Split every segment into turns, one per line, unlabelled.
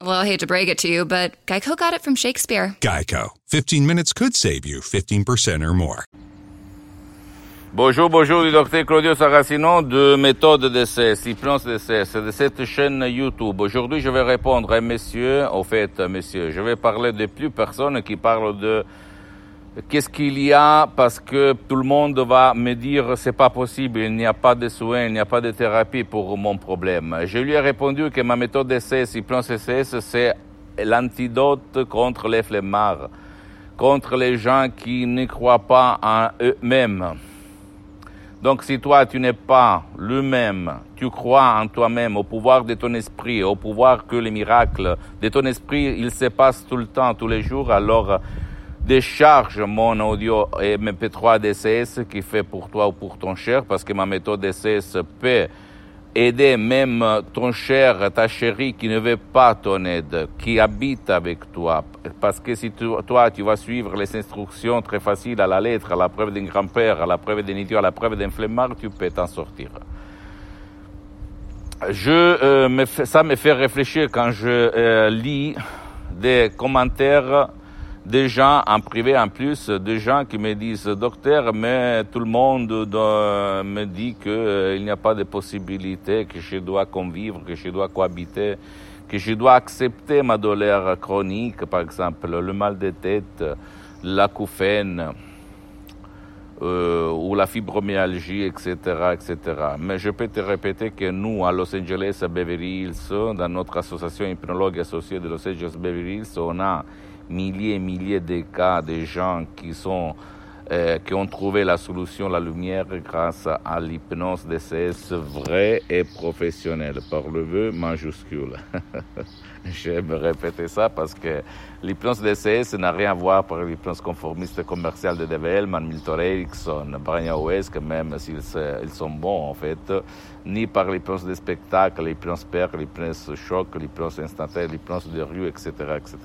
Well, I hate to break it to you, but Geico got it from Shakespeare.
Geico. 15 minutes could save you 15% or more.
Bonjour, bonjour du docteur Claudio Saracino de Méthode d'essai, Cyprance d'essai, de cette chaîne YouTube. Aujourd'hui, je vais répondre à monsieur, au fait, monsieur, je vais parler de plus personnes qui parlent de qu'est-ce qu'il y a? Parce que tout le monde va me dire c'est pas possible, il n'y a pas de soins, il n'y a pas de thérapie pour mon problème. Je lui ai répondu que ma méthode d'essai, Cyprance CCS, c'est l'antidote contre les flemmards, contre les gens qui ne croient pas en eux-mêmes. Donc si toi tu n'es pas lui-même, tu crois en toi-même, au pouvoir de ton esprit, au pouvoir que les miracles de ton esprit, il se passe tout le temps, tous les jours, alors décharge mon audio MP3 DCS qui fait pour toi ou pour ton cher, parce que ma méthode DCS peut aider même ton cher, ta chérie qui ne veut pas ton aide, qui habite avec toi. Parce que si toi, tu vas suivre les instructions très faciles à la lettre, à la preuve d'un grand-père, à la preuve d'un idiot, à la preuve d'un flemmard, tu peux t'en sortir. Je, euh, ça me fait réfléchir quand je euh, lis des commentaires des gens en privé en plus, des gens qui me disent docteur, mais tout le monde me dit qu'il euh, n'y a pas de possibilité, que je dois convivre, que je dois cohabiter, que je dois accepter ma douleur chronique, par exemple le mal de tête, l'acouphène. Euh, ou la fibromyalgie, etc., etc. Mais je peux te répéter que nous, à Los Angeles, à Beverly Hills, dans notre association hypnologue associée de Los Angeles Beverly Hills, on a milliers et milliers de cas de gens qui sont euh, qui ont trouvé la solution, la lumière, grâce à l'hypnose DCS vraie et professionnelle, par le vœu majuscule. J'aime répéter ça parce que l'hypnose DCS n'a rien à voir avec l'hypnose conformiste commerciale de Develman, Milton Erickson, Brian West, même s'ils ils sont bons en fait, ni par l'hypnose des spectacles, l'hypnose père, l'hypnose choc, l'hypnose instantanée, l'hypnose de rue, etc., etc.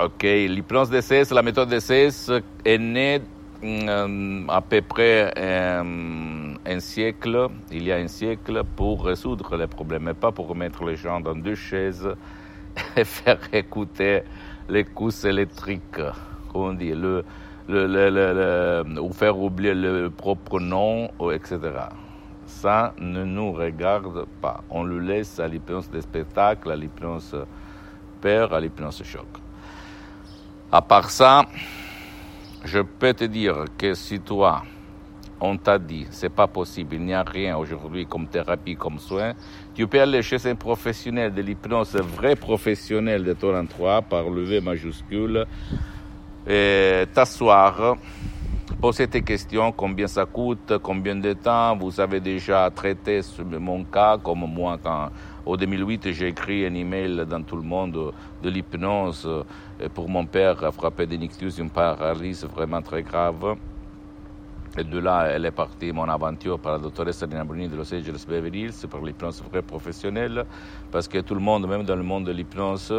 Ok, l'hypnose DCS, la méthode DCS est née euh, à peu près euh, un siècle, il y a un siècle, pour résoudre les problèmes, mais pas pour mettre les gens dans deux chaises et faire écouter les cousses électriques, on dit, le, le, le, ou faire oublier le propre nom, etc. Ça ne nous regarde pas. On le laisse à l'hypnose des spectacles, à l'hypnose père, à l'hypnose choc. À part ça, je peux te dire que si toi, on t'a dit, c'est pas possible, il n'y a rien aujourd'hui comme thérapie, comme soin, tu peux aller chez un professionnel de l'hypnose, vrai professionnel de ton endroit, par le majuscule, et t'asseoir, poser tes questions, combien ça coûte, combien de temps, vous avez déjà traité mon cas, comme moi quand au 2008, j'ai écrit un email dans tout le monde de l'hypnose. Pour mon père frappé d'un ictus, une paralysie vraiment très grave. Et de là, elle est partie mon aventure par la doctoresse Alina Bruni de Los Angeles Beverly Hills, par l'hypnose vraie professionnelle, parce que tout le monde, même dans le monde de l'hypnose,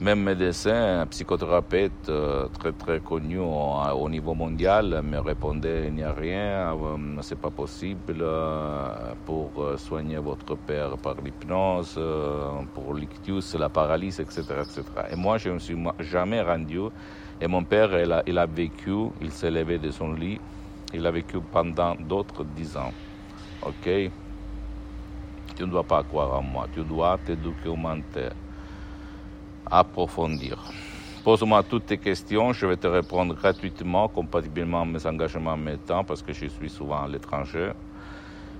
même médecin, psychothérapeute euh, très très connu au, niveau mondial me répondait il n'y a rien, euh, c'est pas possible euh, pour soigner votre père par l'hypnose, pour l'ictus, la paralysie, etc., etc. Et moi, je ne me suis jamais rendu. Et mon père, il a, il a vécu, il s'est levé de son lit, il a vécu pendant d'autres dix ans. Ok? Tu ne dois pas croire en moi, tu dois te documenter approfondir. Pose-moi toutes tes questions, je vais te répondre gratuitement, compatiblement à mes engagements en mes temps, parce que je suis souvent à l'étranger.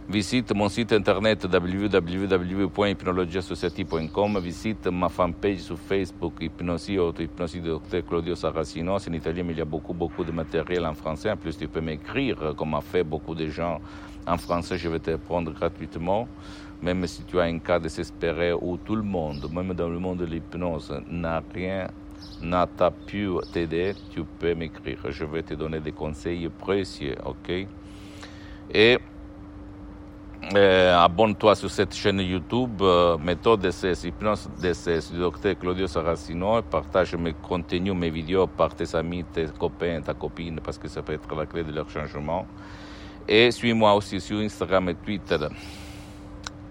Visite mon site internet www.hypnologiassociative.com, visite ma fanpage sur Facebook, Hypnosie Auto-Hypnosie Dr Claudio Saracino. C'est en italien, mais il y a beaucoup, beaucoup de matériel en français. En plus, tu peux m'écrire, comme a fait beaucoup de gens en français, je vais te répondre gratuitement. Même si tu as un cas désespéré où tout le monde, même dans le monde de l'hypnose, n'a rien n'a pas pu t'aider, tu peux m'écrire. Je vais te donner des conseils précieux, ok? Et euh, abonne-toi sur cette chaîne YouTube, euh, méthode DCS, hypnose DCS du docteur Claudio Saracino. Partage mes contenus, mes vidéos par tes amis, tes copains, ta copine, parce que ça peut être la clé de leur changement. Et suis-moi aussi sur Instagram et Twitter.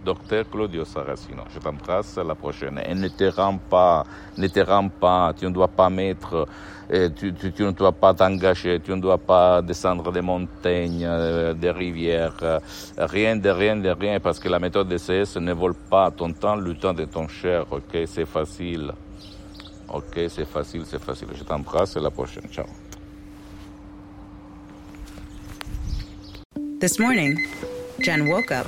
Docteur Claudio Saracino. Je t'embrasse, à la prochaine. Et ne te rends pas, ne te rends pas, tu ne dois pas mettre, euh, tu, tu, tu, ne dois pas t'engager, tu ne dois pas descendre des montagnes, euh, des rivières, euh, rien de rien de rien, parce que la méthode DCS ne vole pas ton temps, le temps de ton cher, ok, c'est facile. Ok, c'est facile, c'est facile. Je t'embrasse, à la prochaine. Ciao.
This morning, Jen woke up,